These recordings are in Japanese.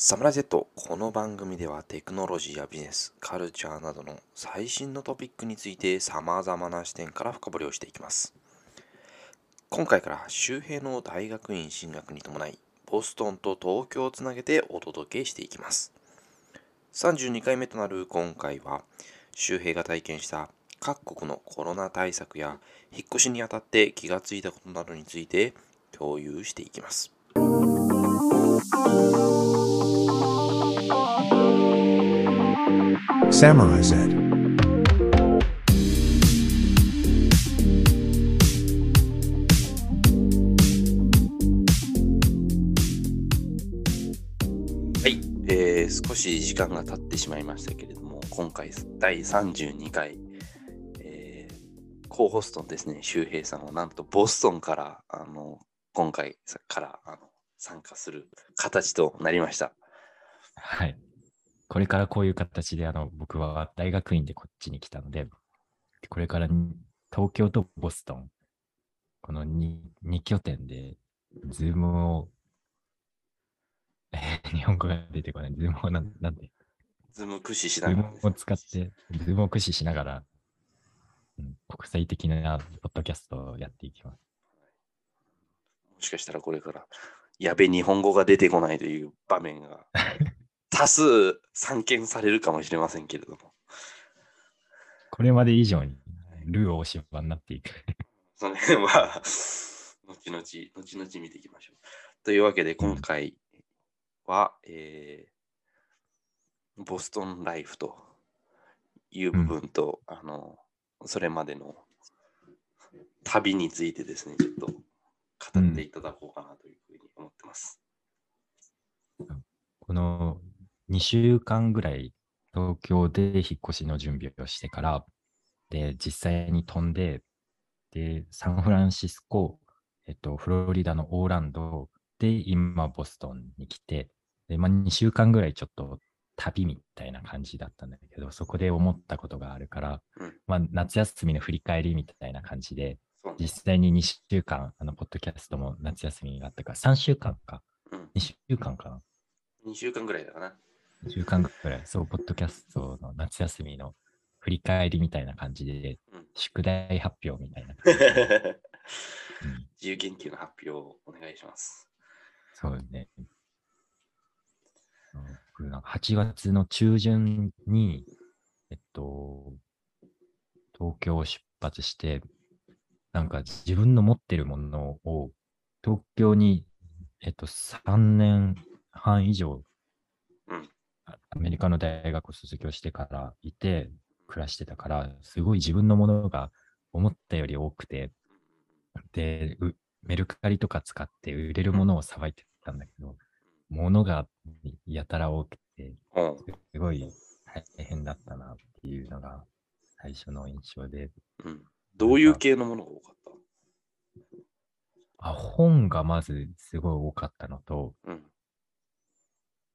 サムライ Z この番組ではテクノロジーやビジネス、カルチャーなどの最新のトピックについて様々な視点から深掘りをしていきます。今回から周平の大学院進学に伴い、ボストンと東京をつなげてお届けしていきます。32回目となる今回は、周平が体験した各国のコロナ対策や引っ越しにあたって気がついたことなどについて共有していきます。Samurai Z. はい、えー少し時間が経ってしまいましたけれども、今回第32回、えー、コーホストのですね、周平さんはなんとボストンから、あの、今回からあの参加する形となりました。はい。これからこういう形で、あの、僕は大学院でこっちに来たので、これからに東京とボストン、この 2, 2拠点で、 Zoom を、え ー日本語が出てこない。 Zoom をなんなんで、Zoom 駆使しながら Zoomを使って、 Zoom を駆使しながら、うん国際的なポッドキャストをやっていきます。もしかしたらこれから、やべ、日本語が出てこないという場面が 多数散見されるかもしれませんけれども、これまで以上に、ルー大柴になっていく。その辺は、後々、後々見ていきましょう。というわけで、今回は、えーボストンライフという部分と、あの、それまでの旅についてですね、ちょっと語っていただこうかなというふうに思ってます。この2週間ぐらい東京で引っ越しの準備をしてから、で、実際に飛んで、で、サンフランシスコ、えっと、フロリダのオーランドで、今、ボストンに来て、で、まあ、2週間ぐらいちょっと旅みたいな感じだったんだけど、そこで思ったことがあるから、うんまあ、夏休みの振り返りみたいな感じで、実際に2週間、あの、ポッドキャストも夏休みがあったから、3週間か。うん、2週間かな。2週間ぐらいだかな。2週間ぐらい、そう、ポッドキャストの夏休みの振り返りみたいな感じで、うん宿題発表みたいなうん 自由研究の発表をお願いします。そうね。なんか8月の中旬に、えっと、東京を出発して、なんか自分の持ってるものを東京に、えっと、3年半以上、アメリカの大学を卒業してからいて、暮らしてたから、すごい自分のものが思ったより多くて、で、うメルカリとか使って売れるものをさばいてたんだけど、物がやたら多くて、うん。すごい大変だったなっていうのが最初の印象で、うん、どういう系のものが多かっあ本がまずすごい多かったのと、たうん。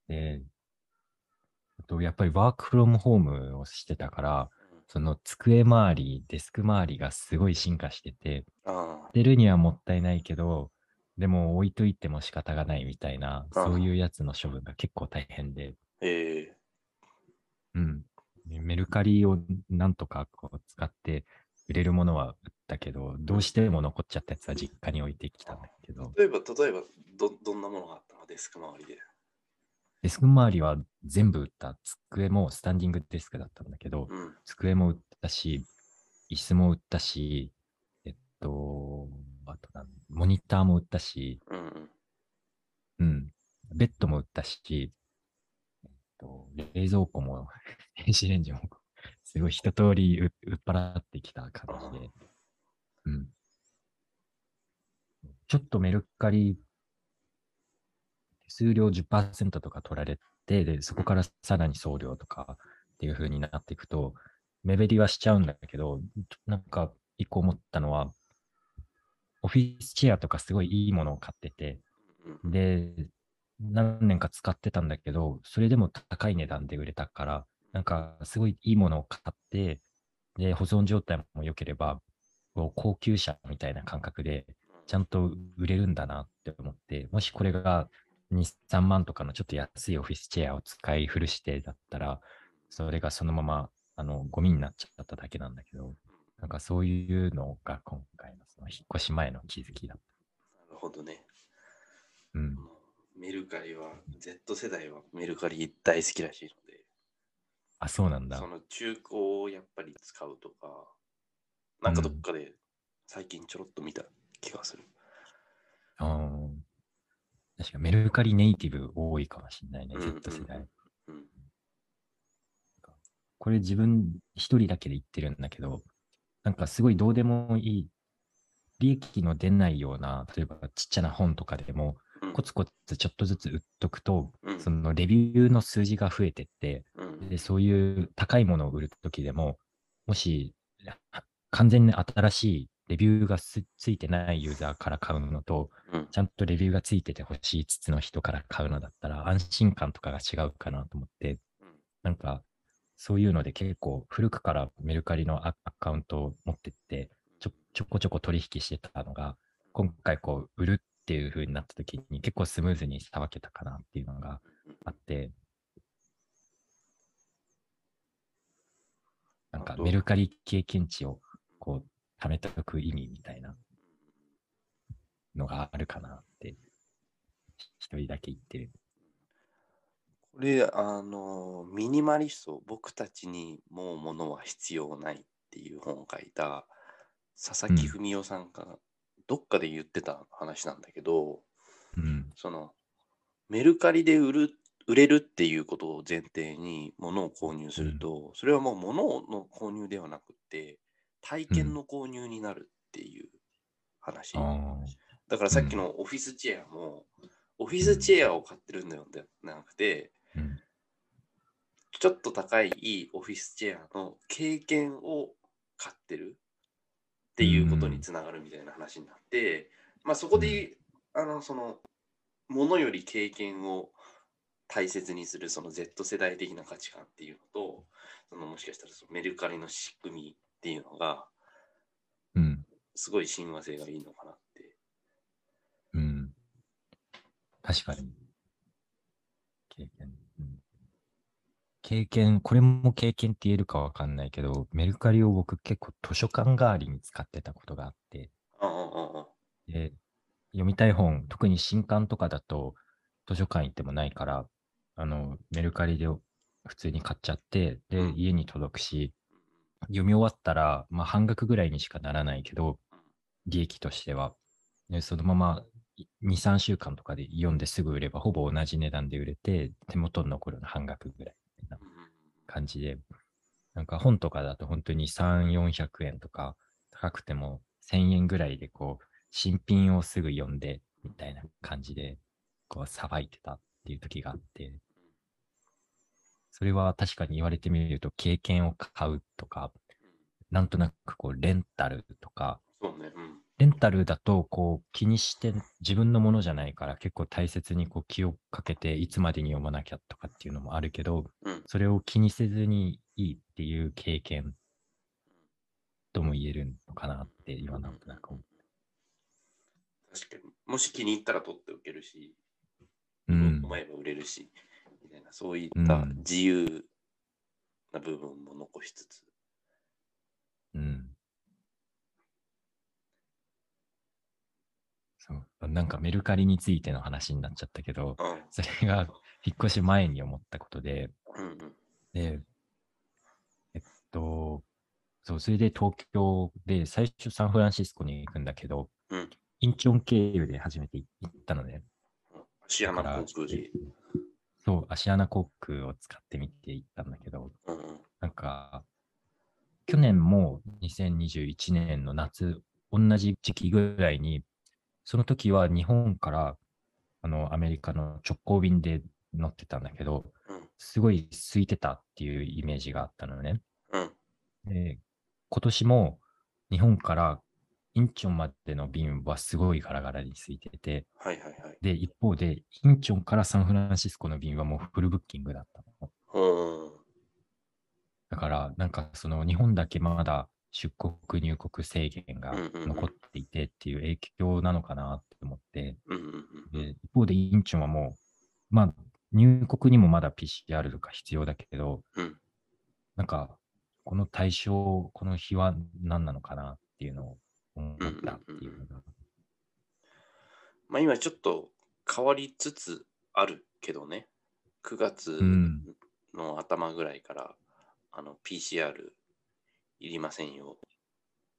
で、あとやっぱりワークフロムホームをしてたから、その机周り、デスク周りがすごい進化してて、ああ、捨てるにはもったいないけど、でも置いといても仕方がないみたいな、そういうやつの処分が結構大変で、ええ。うん。でメルカリをなんとかこう使って売れるものは売ったけど、どうしても残っちゃったやつは実家に置いてきたんだけど、例えば、例えばど、どんなものがあったの？デスク周りで。デスク周りは全部売った。机もスタンディングデスクだったんだけど、うん。机も売ったし、椅子も売ったし、えっと、あとなんモニターも売ったし、うんうん。うん、ベッドも売ったし、えっと、冷蔵庫も、電子レンジも、すごい一通り売売っ払ってきた感じで、うん。ちょっとメルカリ、手数料10%とか取られて、で、そこからさらに送料とかっていう風になっていくと、目減りはしちゃうんだけど、なんか一個思ったのは、オフィスチェアとかすごいいいものを買ってて、うんで、何年か使ってたんだけど、それでも高い値段で売れたから、なんかすごいいいものを買って、で、保存状態も良ければ、高級車みたいな感覚で、ちゃんと売れるんだなって思って、もしこれが2、3万とかのちょっと安いオフィスチェアを使い古してだったら、それがそのままあのゴミになっちゃっただけなんだけど、なんかそういうのが今回のその引っ越し前の気づきだっなるほどね。た。うん。メルカリは、Z 世代はメルカリ大好きらしいので、あ、そうなんだそ。の中古をやっぱり使うとか、なんかどっかで最近ちょろっと見た気がする。あー確かメルカリネイティブ多いかもしれないね、Z 世代。うん。これ自分一人だけで言ってるんだけど、なんかすごいどうでもいい、利益の出ないような、例えばちっちゃな本とかでも、うんコツコツちょっとずつ売っとくと、うんそのレビューの数字が増えてって、うんでそういう高いものを売るときでも、もしは完全に新しいレビューがすついてないユーザーから買うのと、うん。ちゃんとレビューがついててほしいつつの人から買うのだったら安心感とかが違うかなと思って、うん。なんかそういうので結構古くからメルカリのアアカウントを持ってってちょちょこちょこ取引してたのが、今回こう売るっていう風になった時に結構スムーズにさばけたかなっていうのがあって、なんかメルカリ経験値をこう貯めておく意味みたいなのがあるかなって、一人だけ言ってる。これ、あの、ミニマリスト、僕たちにもう物は必要ないっていう本を書いた佐々木文夫さんがどっかで言ってた話なんだけど、うん。そのメルカリで売る売れるっていうことを前提に物を購入すると、それはもう物の購入ではなくて体験の購入になるっていう話。あだからさっきのオフィスチェアも、オフィスチェアを買ってるんだよではなくて、あ。うん。ちょっと高いいいオフィスチェアの経験を買ってるっていうことにつながるみたいな話になって、まあそこで、あの、その、ものより経験を大切にするその Z 世代的な価値観っていうのと、そのもしかしたらそのメルカリの仕組みっていうのが、うん。すごい親和性がいいのかなって。うん。確かに。経験。うん、経験、これも経験って言えるかわかんないけど、メルカリを僕結構図書館代わりに使ってたことがあって、で読みたい本、特に新刊とかだと図書館行ってもないから、あの、メルカリで普通に買っちゃって、で、うん家に届くし、読み終わったら、まあ半額ぐらいにしかならないけど、利益としては。そのまま2、3週間とかで読んですぐ売れば、ほぼ同じ値段で売れて、手元に残るの半額ぐらいなうんうん感じで、なんか本とかだと本当に3、400円とか、高くても1000円ぐらいでこう、新品をすぐ読んで、みたいな感じで、こう、さばいてたっていう時があって、それは確かに言われてみると、経験を買うとか、なんとなくこう、レンタルとか、ね。うん。レンタルだと、こう、気にして、自分のものじゃないから、結構大切にこう気をかけて、いつまでに読まなきゃとかっていうのもあるけど、うん。それを気にせずにいいっていう経験とも言えるのかなって、今なんとなく思う。確かに。もし気に入ったら取っておけるし、うん思えば売れるし、みたいな、そういったうん自由な部分も残しつつ。うん。そう。なんかメルカリについての話になっちゃったけど、うん。それが引っ越し前に思ったことで、うんうん。で、えっと、そう、それで東京で最初サンフランシスコに行くんだけど、うんインチョン経由で初めて行ったのね。シアナ航空で。そう、アシアナ航空を使ってみて行ったんだけど、うんうん。なんか、去年も2021年の夏、同じ時期ぐらいに、その時は日本からあのアメリカの直行便で乗ってたんだけど、うんすごい空いてたっていうイメージがあったのね。うん。で今年も日本からインチョンまでの便はすごいガラガラに空いてて、はいはいはい。で、一方で、インチョンからサンフランシスコの便はもうフルブッキングだったの。うん。だから、なんかその日本だけまだ出国入国制限が残っていてっていう影響なのかなって思って、うんうんうん。で一方でインチョンはもうまあ、入国にもまだ PCR とか必要だけど、うんなんか、この対象、この日は何なのかなっていうのを思ったっていうのが。まあ今ちょっと変わりつつあるけどね。9月うんの頭ぐらいから、あの PCR いりませんよ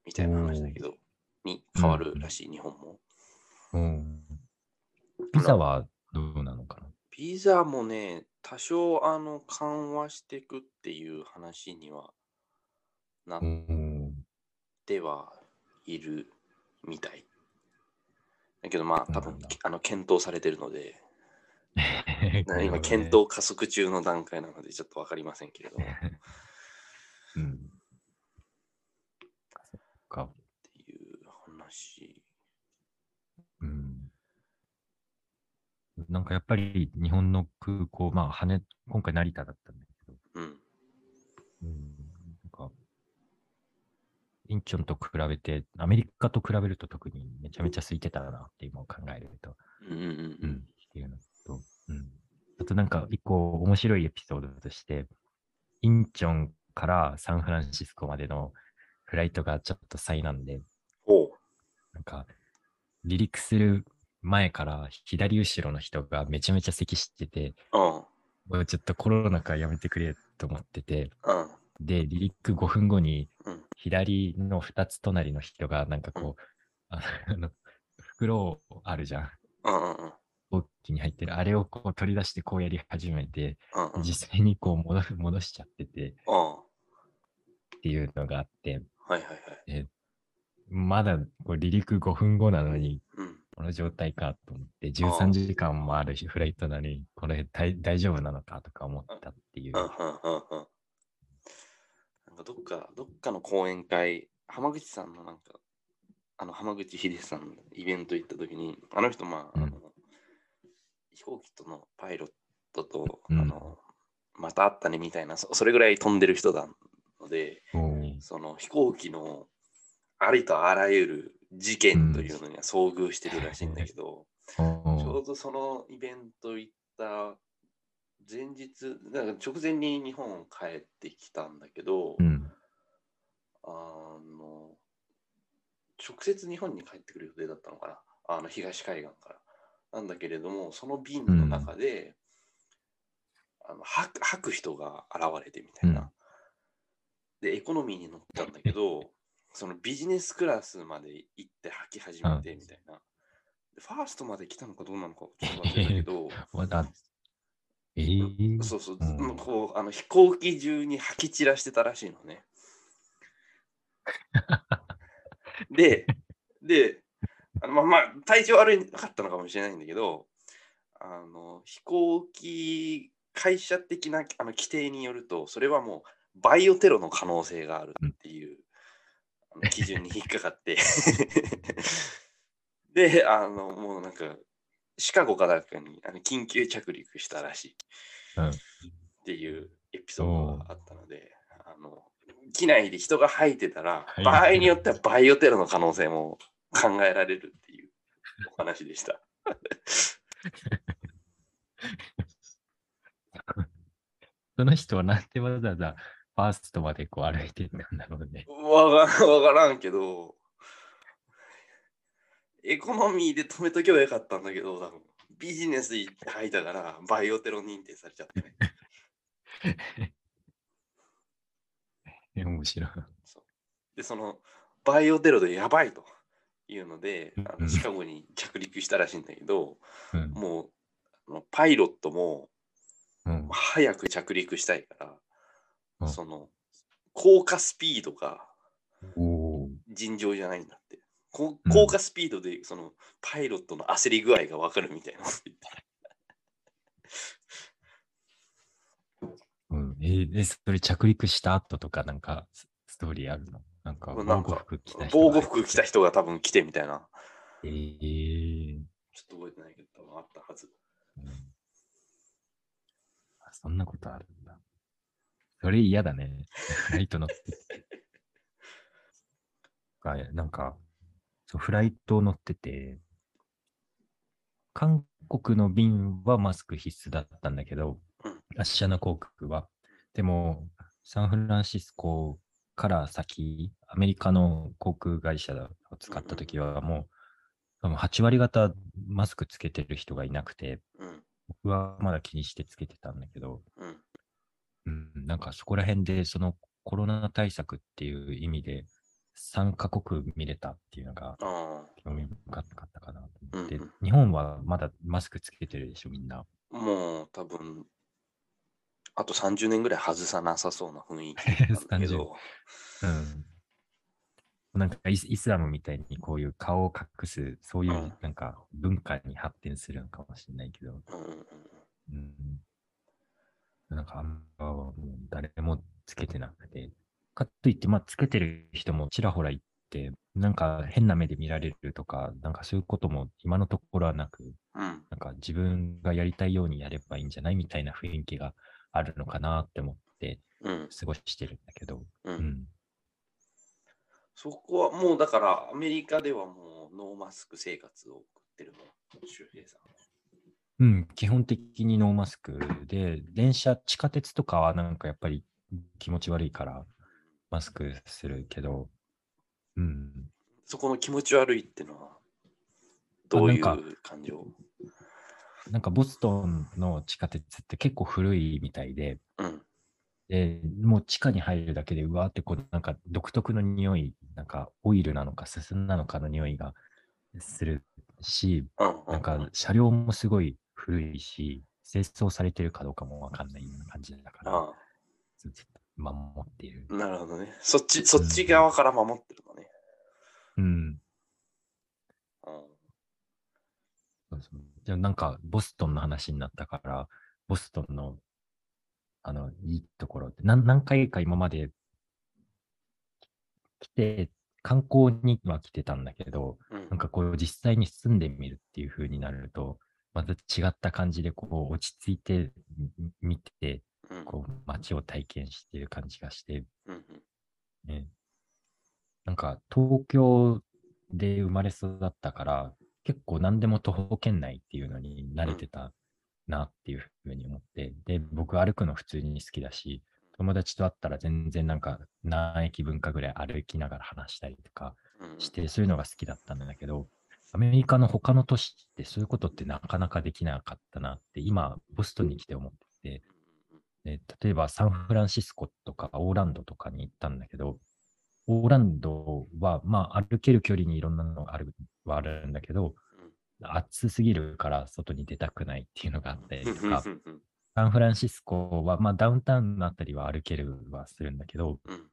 みたいな話だけど、に変わるらしい、日本も。うんピザはどうなのかな？ビザもね、多少あの緩和していくっていう話にはなっうん。てはいるみたい。だけどまあ多分あの検討されてるので、な今検討加速中の段階なのでちょっとわかりませんけれども。っ うん。そっか。ていう話。うん。なんかやっぱり日本の空港、まあ羽、今回成田だったんだけど、うん。うん、インチョンと比べて、アメリカと比べると特にめちゃめちゃ空いてたなって今を考えると、うん。っていうのと、うん。あとなんか一個面白いエピソードとして、インチョンからサンフランシスコまでのフライトがちょっと災難で。なんか、離陸する前から左後ろの人がめちゃめちゃ咳してて、うん。もうちょっとコロナ禍やめてくれと思ってて、うん。で、離陸5分後にうん。左の2つ隣の人がなんかこう、あの、袋あるじゃん。大きに入ってる。あれをこう取り出してこうやり始めて。実際にこう戻しちゃっててうんっていうのがあって、はいはいはい。まだこう離陸5分後なのに、うん。この状態かと思って、13時間もあるしフライトなのに、これ大大丈夫なのかとか思ったっていう。なんかどっか、どっかの講演会、浜口さんのなんか、あの浜口秀さんのイベント行った時に、あの人、まあ、あの飛行機とのパイロットと、うん。あの、また会ったねみたいな、そそれぐらい飛んでる人なので、その飛行機のありとあらゆる事件というのには遭遇してるらしいんだけど、おちょーうどそのイベント行った前日、なんか直前に日本帰ってきたんだけど、うん。あの、直接日本に帰ってくる予定だったのかな、あの東海岸から。なんだけれども、その便の中で、あの吐く吐く人が現れてみたいな。うんで、エコノミーに乗ったんだけど、そのビジネスクラスまで行って吐き始めてみたいな。でファーストまで来たのかどうなのかちょっと忘れたけど、まだ、えー、そうそう、うん。こうあの飛行機中に吐き散らしてたらしいのね。で、で、あのまあまあ、体調悪かったのかもしれないんだけど、あの飛行機会社的なあの規定によると、それはもうバイオテロの可能性があるっていう、あの基準に引っかかって、で、あのもうなんか、シカゴかなんかにあの緊急着陸したらしい。うんっていうエピソードがあったので、あの機内で人が吐いてたら、はい場合によってはバイオテロの可能性も考えられるっていうお話でした。その人はなんでわざわざファーストまでこう歩いてたんだろうね。わからんけど、エコノミーで止めとけばよかったんだけど、多分。ビジネス行って吐いたから、バイオテロ認定されちゃったね。え 面白い。で、そのバイオテロでやばいというので、あうん。のシカゴに着陸したらしいんだけど、うん。もうあのパイロットもうん。早く着陸したいから、うん。その降下スピードが尋常じゃないんだって。こうん降下スピードでそのパイロットの焦り具合がわかるみたいなこと言。うん、えーで、それ着陸した後とかなんかスストーリーあるの？なんか防護服着た人防が護服着た人が多分来てみたいな。えーちょっと覚えてないけど、多分あったはず。うんあそんなことあるんだ。それ嫌だね。フライト乗って なんか、そうフライト乗ってて、韓国の便はマスク必須だったんだけどうん、アシアナ航空は。でも、サンフランシスコから先、アメリカの航空会社を使ったときは、もう、多分8割方マスクつけてる人がいなくて、うん。僕はまだ気にしてつけてたんだけど、うん。うん、なんかそこら辺で、そのコロナ対策っていう意味で、3カ国見れたっていうのが。興味深かったかなと思って、うんうん日本はまだマスクつけてるでしょ、みんな。もう多分、あと30年ぐらい外さなさそうな雰囲気なんだけど。うん。なんかイスイスラムみたいにこういう顔を隠す、そういううんなんか文化に発展するのかもしれないけど、うん。なんかあんま誰もつけてなくといって、まあつけてる人もちらほらいて、なんか変な目で見られるとか、なんかそういうことも今のところはなく、うん。なんか自分がやりたいようにやればいいんじゃないみたいな雰囲気があるのかなって思ってうん。過ごしてるんだけど、う。うんん。そこはもうだからアメリカではもうノーマスク生活を送ってるの、周平さん。うん、基本的にノーマスクで、電車、地下鉄とかはなんかやっぱり気持ち悪いからマスクするけど、うん。そこの気持ち悪いってのは、どういう感情？なんかボストンの地下鉄って結構古いみたいで、うん。で、もう地下に入るだけで、うわーってこう、なんか独特の匂い、なんかオイルなのか、すすなのかの匂いがするし。なんか車両もすごい古いし、清掃されてるかどうかもわかんないような感じだから、守っている。あ、なるほどね。そっち、そっち側から守ってるのね。うん。うん。そうそうじゃあなんか、ボストンの話になったから、ボストンの、あの、いいところって、何何回か今まで来て、観光には来てたんだけど、うんなんかこう実際に住んでみるっていう風になると、また違った感じでこう落ち着いてみ見て、うんこう街を体験している感じがして、ね。なんか東京で生まれ育ったから、結構何でも徒歩圏内っていうのに慣れてたなっていうふうに思って、で、僕歩くの普通に好きだし、友達と会ったら全然なんか何駅分かぐらい歩きながら話したりとかうん。して、そういうのが好きだったんだけど、アメリカの他の都市ってそういうことってなかなかできなかったなって、今、ボストンに来て思ってて、で例えばサンフランシスコとかオーランドとかに行ったんだけど、オーランドは、まあ、歩ける距離にいろんなのがあるはあるんだけど、暑すぎるから外に出たくないっていうのがあったりとか、サンフランシスコは、まあ、ダウンタウンのあたりは歩けるはするんだけど、うん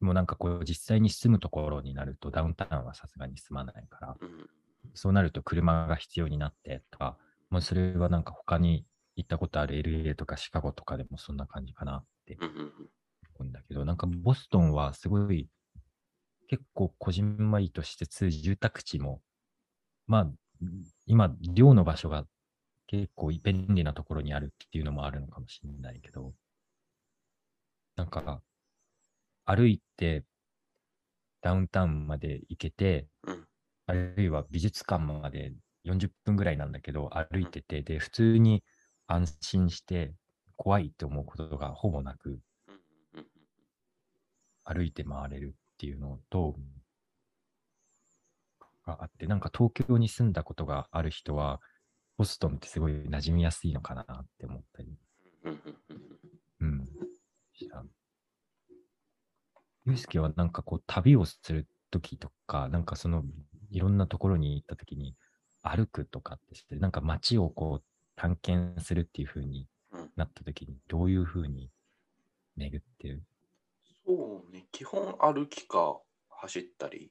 もうなんかこう、実際に住むところになると、ダウンタウンはさすがに住まないから、うん。そうなると車が必要になってとか、まあ、それはなんか他に行ったことある LA とかシカゴとかでもそんな感じかなって思うんだけど、なんかボストンはすごい結構こじんまりとしつつ住宅地も、まあ今寮の場所が結構便利なところにあるっていうのもあるのかもしれないけど、なんか歩いてダウンタウンまで行けて、うん。あるいは美術館まで40分ぐらいなんだけど、歩いてて、で、普通に安心して怖いって思うことがほぼなく歩いて回れるっていうのと、があって、なんか東京に住んだことがある人は、ボストンってすごい馴染みやすいのかなって思ったり、うんうんうんうん。した。ゆうすけはなんかこう旅をするときとか、なんかそのいろんなところに行ったときに歩くとかってして、なんか街をこう探検するっていう風にうんなったときに、どういう風に巡ってる？そうね、基本歩きか走ったり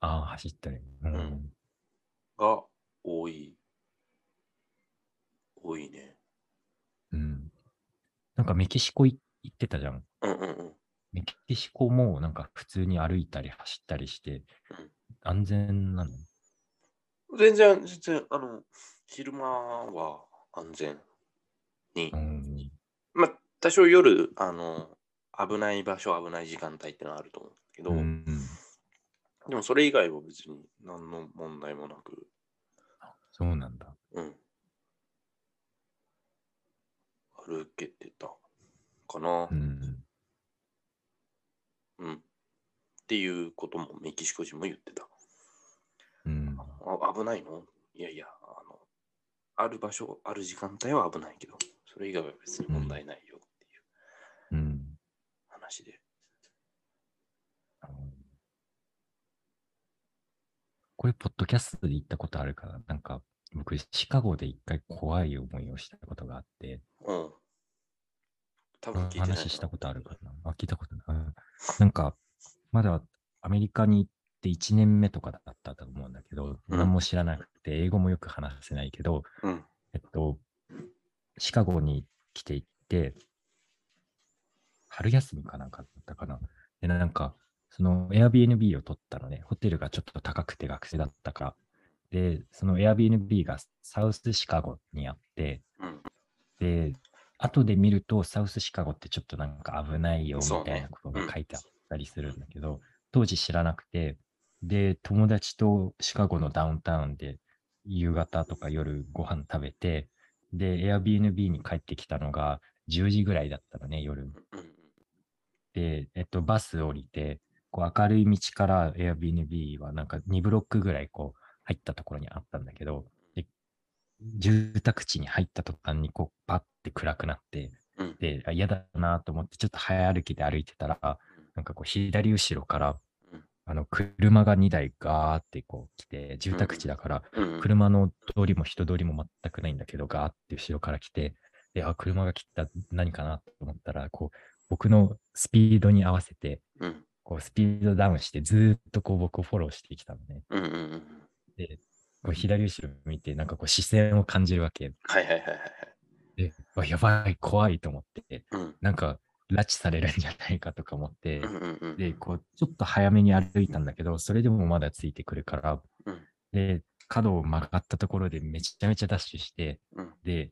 ああ、走ったり。うん。うんが多い。多いね。うん。なんかメキシコい行ってたじゃん。うんうんうん。メキシコもなんか普通に歩いたり走ったりして、安全なの？全然、全然、あの、昼間は安全にう。ん。まあ、多少夜、あの、危ない場所、危ない時間帯ってのはあると思うんだけど、うん。でもそれ以外は別に何の問題もなくそうなんだ。うん。歩けてたかなう。ん。うん。っていうこともメキシコ人も言ってた。うん。あ危ないの？いやいや、あの、ある場所、ある時間帯は危ないけど、それ以外は別に問題ないよっていううん。話で。これ、ポッドキャストで言ったことあるから、なんか、僕、シカゴで一回怖い思いをしたことがあって、うん。多分聞いて。話したことあるかなあ、聞いたことない。うんなんか、まだアメリカに行って1年目とかだったと思うんだけど、うん何も知らなくて、英語もよく話せないけど、うん。えっと、シカゴに来ていって、春休みかなんかだったかな。で、なんか、その Airbnb を取ったのね、ホテルがちょっと高くて学生だったから。で、その Airbnb がサウスシカゴにあって、うん。で、後で見るとサウスシカゴってちょっとなんか危ないよみたいなことが書いてあったりするんだけど、当時知らなくて、で、友達とシカゴのダウンタウンで夕方とか夜ご飯食べて、で、Airbnb に帰ってきたのが10時ぐらいだったのね、夜。うん。で、えっと、バス降りて、こう明るい道から Airbnb はなんか2ブロックぐらいこう入ったところにあったんだけど、で住宅地に入った途端にこうパッて暗くなって、うん。で、あ嫌だなと思ってちょっと早歩きで歩いてたら、なんかこう左後ろからうんあの車が2台ガーってこう来て、住宅地だからうん。車の通りも人通りも全くないんだけど、ガーって後ろから来て、で、あ、車が来た、何かなと思ったら、こう、僕のスピードに合わせて、うん。こう、スピードダウンして、ずーっとこう、僕をフォローしてきたのね。で、こう左後ろ見て、なんかこう、視線を感じるわけ。はいはいはいはいはい。で、わやばい、怖いと思って、うん。なんか、拉致されるんじゃないかとか思って。で、こう、ちょっと早めに歩いたんだけど、それでもまだついてくるから、うんで、角を曲がったところでめちゃめちゃダッシュして、うん。で、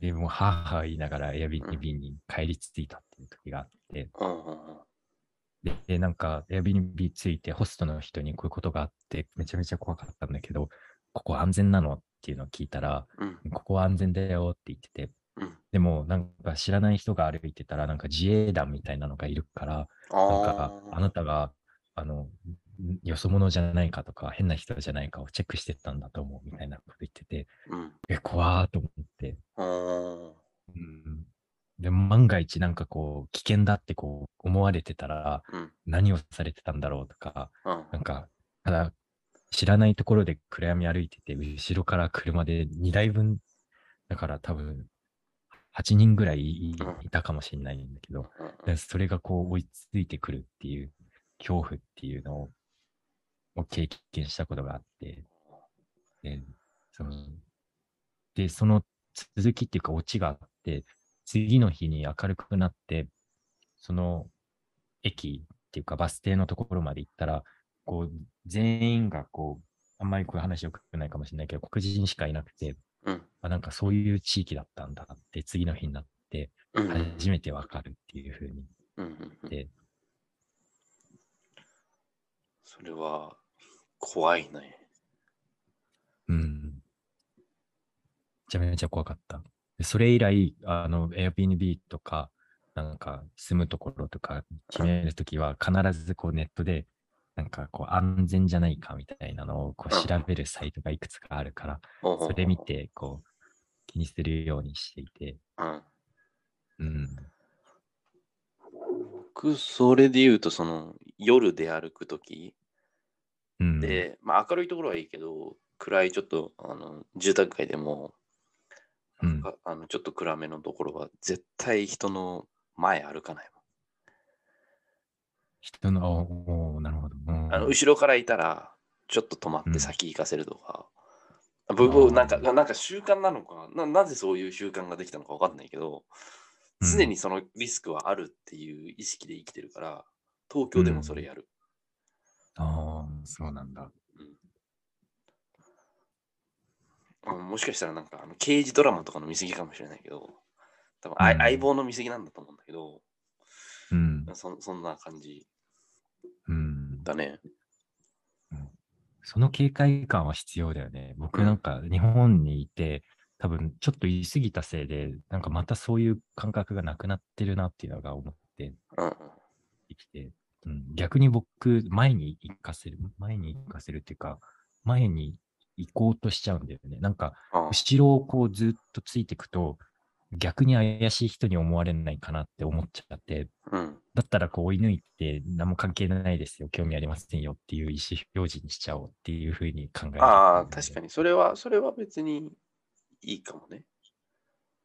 で、もう、はぁはぁ言いながら Airbnb に帰り着いたっていう時があって、うん。うん。で、でなんか Airbnb 着いてホストの人にこういうことがあって、めちゃめちゃ怖かったんだけど、ここ安全なの？っていうのを聞いたら、うん。ここは安全だよって言ってて、うん。でもなんか知らない人が歩いてたら、なんか自衛団みたいなのがいるから、あなんかああ。なたが、あの、んよそ者じゃないかとか、変な人じゃないかをチェックしてたんだと思うみたいなこと言ってて、うん。え、怖ーと思って、うんで万が一なんかこう危険だってこう思われてたらうん。何をされてたんだろうとか、うん。なんかただ知らないところで暗闇歩いてて後ろから車で2台分だから多分8人ぐらいいたかもしれないんだけど、それがこう追いついてくるっていう恐怖っていうのをを経験したことがあって、で、その、で、その続きっていうかオチがあって、次の日に明るくなって、その駅っていうかバス停のところまで行ったら、こう、全員がこう、あんまりこういう話よくないかもしれないけど、黒人しかいなくて、うん。あなんかそういう地域だったんだって、次の日になって、うん。初めてわかるっていうふうにうん。うん。うん。で、それは怖いね。うん。めちゃめちゃ怖かった。でそれ以来、あの、Airbnb とか、なんか住むところとか決めるときは、必ずこうネットで、なんかこう安全じゃないかみたいなのをこううん調べるサイトがいくつかあるから、それ見。て、こう、気にするようにしていて、うん。うん。僕、それで言うと、その、夜で歩くときうん、で、まあ明るいところはいいけど、暗いちょっと、あの、住宅街でも、うんああのちょっと暗めのところは絶対人の前歩かない人の、おおなるほど。あの後ろからいたら、ちょっと止まっうんて先行かせるとか。僕、なんか、なんか習慣なのかな？な。なぜそういう習慣ができたのかわかんないけど、うん常にそのリスクはあるっていう意識で生きてるから、東京でもそれやる。ああ、そうなんだ。うんもしかしたらなんかあの刑事ドラマとかの見過ぎかもしれないけど、多分、うん相棒の見過ぎなんだと思うんだけど、うん。そそんな感じうん。その警戒感は必要だよね。僕うんなんか日本にいて、多分ちょっと言い過ぎたせいで、なんかまたそういう感覚がなくなってるなっていうのが思ってうん。きて、うん、逆に僕、前に行かせる、前に行かせるっていうか、前に行こうとしちゃうんだよね。なんか、あ後ろをこうずっとついていくと、逆に怪しい人に思われないかなって思っちゃって、うん。だったらこう追い抜いて何も関係ないですよ、興味ありませんよっていう意思表示にしちゃおうっていうふうに考えてああ、確かに。それは、それは別にいいかもね。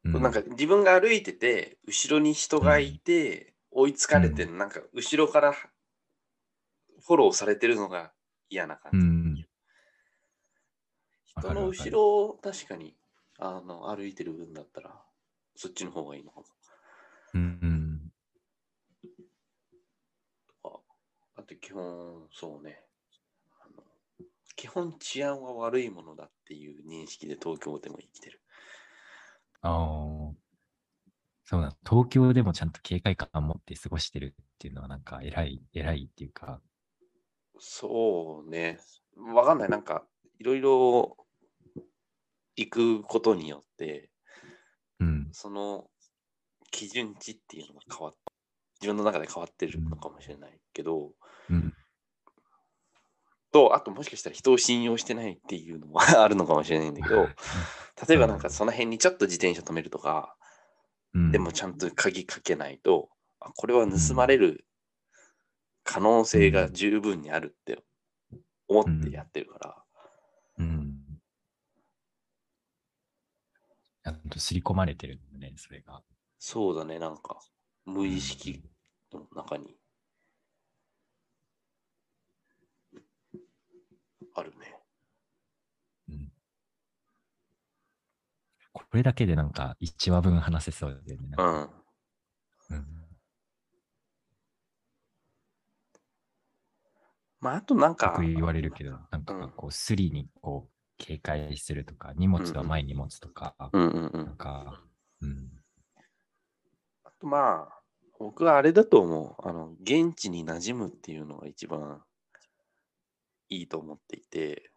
になんか自分が歩いてて、後ろに人がいて、追いつかれて、なんか後ろからフォローされてるのが嫌な感じ。うん。人の後ろを確かにあの歩いてる分だったら、そっちの方がいいのかも。うん。ああと基本、そうね。基本治安は悪いものだっていう認識で東京でも生きてる。ああ。そうだ。東京でもちゃんと警戒感を持って過ごしてるっていうのはなんか偉い、偉いっていうか、そうね。わかんない。なんか、いろいろ行くことによって、うん。その基準値っていうのが変わっ自分の中で変わってるのかもしれないけど、うん。と、あともしかしたら人を信用してないっていうのもあるのかもしれないんだけど、例えばなんかその辺にちょっと自転車止めるとか、うん、でもちゃんと鍵かけないと、あこれは盗まれる可能性が十分にあるって思ってやってるから、うん。ちゃんと刷り込まれてるんだね、それが。そうだね、なんか無意識の中にあるね。うん。これだけでなんか1話分話せそうだよね。うん。うんまあ、あとなんかよく、言われるけど、なんかこう、スリにこう、警戒するとか、荷物は前に持つとか、うんうんうなんん。か、うん。あとまあ、僕はあれだと思う。あの、現地に馴染むっていうのが一番いいと思っていて、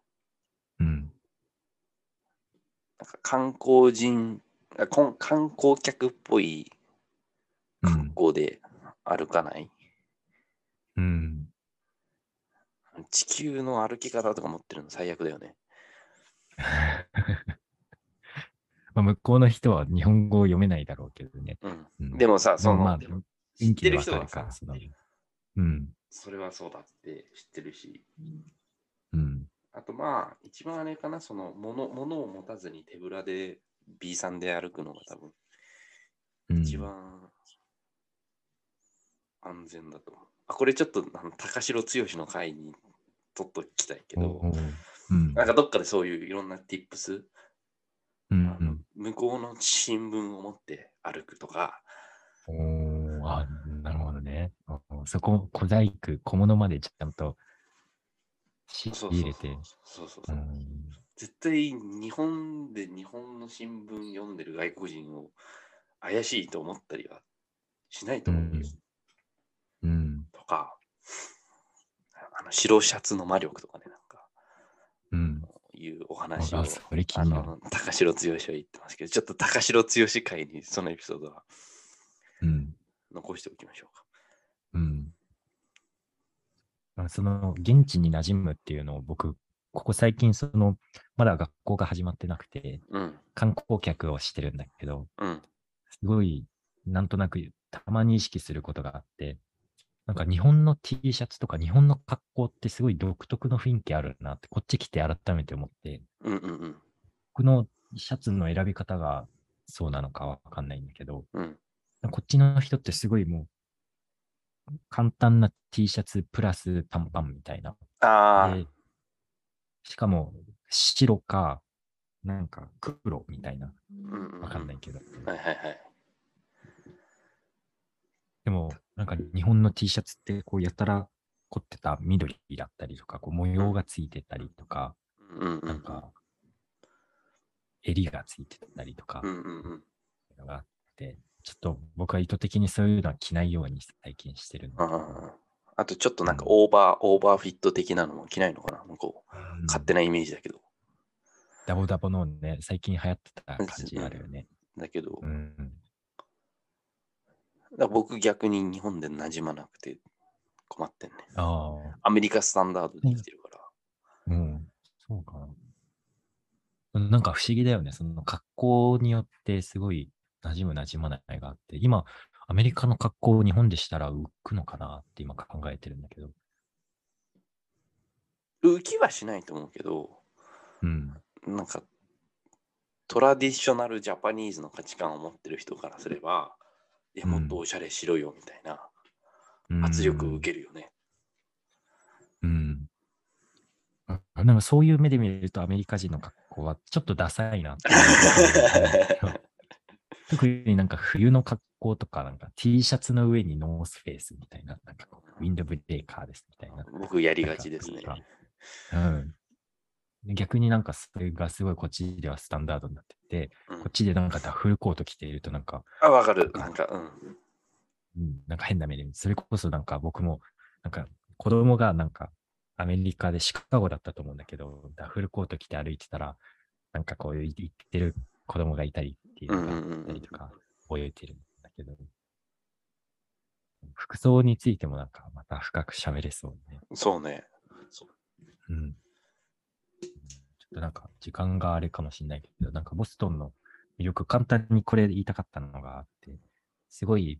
うん。なんか観光人、あこん観光客っぽいうん。格好で歩かない。うん。地球の歩き方とか持ってるの最悪だよね。まあ、向こうの人は日本語を読めないだろうけどね。うん。うんでもさ、その、まあ、知ってる人はさうん。それはそうだって知ってるし、うん。あとまあ、一番あれかな、その、物物を持たずに手ぶらで B さんで歩くのが多分うん、一番安全だと思う。あ、これちょっとあの高城剛の回に取っときたいけど、おうん。なんかどっかでそういういろんな tips、うんあの向こうの新聞を持って歩くとか、うん、おーあ、なるほどね。そこ、小細工、小物までちゃんと仕入れて。そうそうそう。うん絶対日本で日本の新聞読んでる外国人を怪しいと思ったりはしないと思うよ。うん。とか、あの白シャツの魔力とかね、うん。いうお話をあ、そあ。の高城剛は言ってますけど、ちょっと高城剛会にそのエピソードはうん。残しておきましょうか。うん。まあその、現地に馴染むっていうのを僕、ここ最近、その、まだ学校が始まってなくて、うん、観光客をしてるんだけど、うん、すごい、なんとなく、たまに意識することがあって、なんか日本の T シャツとか日本の格好ってすごい独特の雰囲気あるなって、こっち来て改めて思って、うん、うん、うん、僕のシャツの選び方がそうなのかわかんないんだけど、うん、こっちの人ってすごいもう、簡単な T シャツプラス短パンみたいな。しかも白か、なんか黒みたいな。わかんないけど。はいはいはい。でも、なんか日本の T シャツってこうやたら凝ってた緑だったりとか、こう模様がついてたりとか、なんか襟がついてたりとかがあって、ちょっと僕は意図的にそういうのは着ないように最近してるの。あとちょっとなんかオーバー、オーバーフィット的なのも着ないのかな、向こ勝手なイメージだけど。ダボダボのね、最近流行ってた感じあるよね。だけど、うん。僕逆に日本で馴染まなくて困ってんね。ああ。アメリカスタンダードで生きてるから。うん。そうかな。なんか不思議だよね。その格好によってすごい馴染む馴染まないがあって、今、アメリカの格好を日本でしたら浮くのかなって今考えてるんだけど。浮きはしないと思うけど、うん。なんかトラディショナルジャパニーズの価値観を持ってる人からすれば、いや、うんもっとおしゃれしろよみたいなうん圧力を受けるよね。うん。あなんかそういう目で見るとアメリカ人の格好はちょっとダサいな 特になんか冬の格好とか、なんか T シャツの上にノースフェイスみたいな、なんかウィンドブレーカーですみたいな。僕やりがちですね。うん。逆になんかそれがすごいこっちではスタンダードになってて、うんこっちでなんかダフルコート着ているとなんか、あ、わかる。なんか、うん。うん、なんか変な目でそれこそなんか僕も、なんか子供がなんかアメリカでシカゴだったと思うんだけど、ダフルコート着て歩いてたら、なんかこういう言ってる子供がいたりっていうのがあったりとか、覚えてるんだけど、服装についてもなんかまた深く喋れそうね。そうね。そううん。となんか時間があれかもしれないけど、なんかボストンの魅力、簡単にこれ言いたかったのがあって、すごい、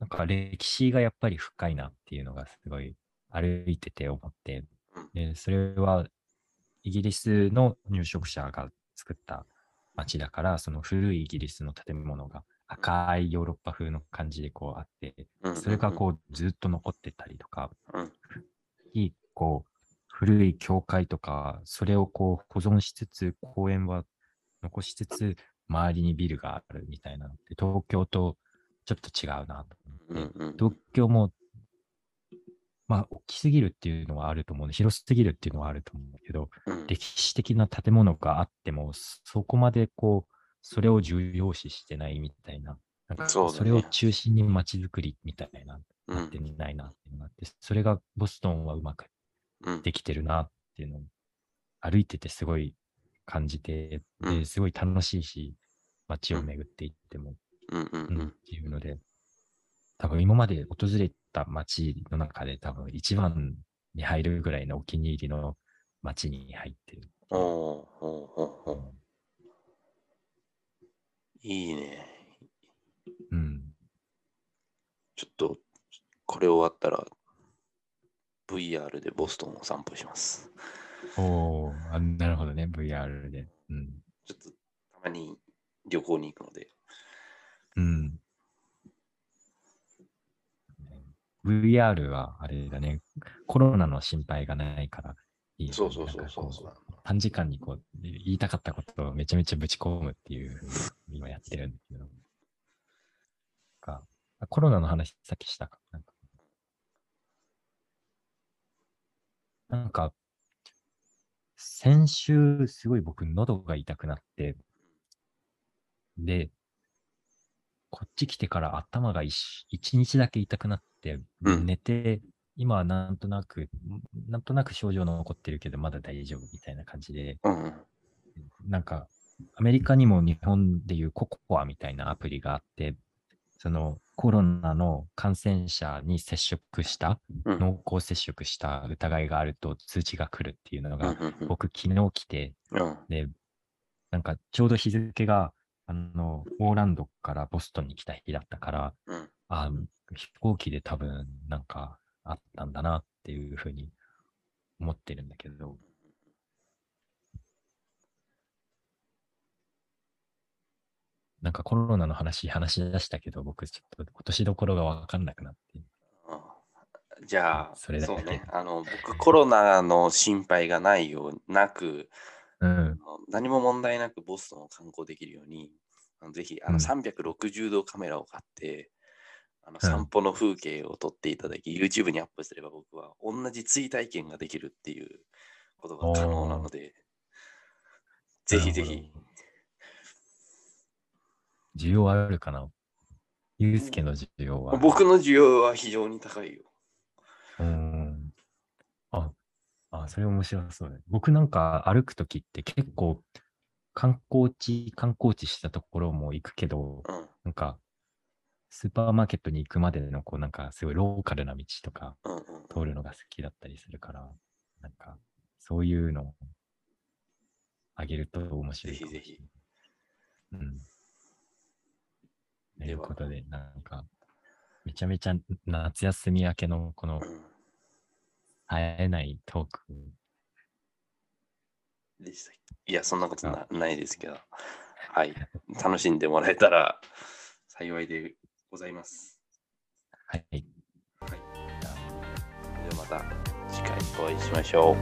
なんか歴史がやっぱり深いなっていうのがすごい歩いてて思って、でそれはイギリスの入植者が作った街だから、その古いイギリスの建物が赤いヨーロッパ風の感じでこうあって、うんそれがこうずっと残ってたりとか、こう古い教会とか、それをこう保存しつつ、公園は残しつつ、周りにビルがあるみたいなのって、東京とちょっと違うなと。うんうん東京も、まあ、大きすぎるっていうのはあると思う。広すぎるっていうのはあると思うけど、うん。歴史的な建物があっても、そこまでこう、それを重要視してないみたいな。なんかそれを中心に街づくりみたいな、うん。なってないなっていうのがあって、それがボストンはうまくうんできてるなっていうのを歩いててすごい感じて、うんですごい楽しいし、街を巡っていっても、うんうんうんっていうので、多分今まで訪れた街の中で多分一番に入るぐらいのお気に入りの街に入ってる。おーおーおーおーうんいいね。うん。ちょっと、これ終わったら、VR でボストンを散歩します。おーあ、なるほどね、VR で。うん。ちょっと、たまに旅行に行くので。うん。VR はあれだね、コロナの心配がないからいいそうそうそうそうそう。短時間にこう言いたかったことをめちゃめちゃぶち込むっていう今やってるんだけど。コロナの話さっきしたかなんかなんか、先週すごい僕喉が痛くなって、で、こっち来てから頭が一一日だけ痛くなって、うん寝て、今はなんとなく、なんとなく症状残ってるけど、まだ大丈夫みたいな感じで、うんうん。なんか、アメリカにも日本でいうココアみたいなアプリがあって、そのコロナの感染者に接触した、うん。濃厚接触した疑いがあると通知が来るっていうのうんが、うんうん。僕昨日来て、うん。で、なんかちょうど日付が、あの、オーランドからボストンに来た日だったから、うん。あ飛行機で多分なんかあったんだなっていうふうに思ってるんだけど、なんかコロナの話、話し出したけど、僕ちょっと落としどころがわかんなくなって。あじゃあ、それだけうね。あの、僕、コロナの心配がないようなく、うん。あの何も問題なくボストンを観光できるように、あのぜひあのうん360度カメラを買って、あのうん散歩の風景を撮っていただき、YouTube にアップすれば僕は同じ追体験ができるっていうことが可能なので、ぜひぜひ。需要あるかな？ユうスケの需要は。僕の需要は非常に高いよ。うーん。あ、あ、それ面白そうだね。僕なんか歩くときって結構観光地、観光地したところも行くけど、うん。なんかスーパーマーケットに行くまでのこうなんかすごいローカルな道とか。通るのが好きだったりするから、なんかそういうのをあげると面白い。ぜひぜうん。ということで、なんか、めちゃめちゃ夏休み明けのこの、会えないトーク。でしたっけ？いや、そんなことなないですけど、はい、楽しんでもらえたら幸いでございます。はい。はい、ではまた次回お会いしましょう。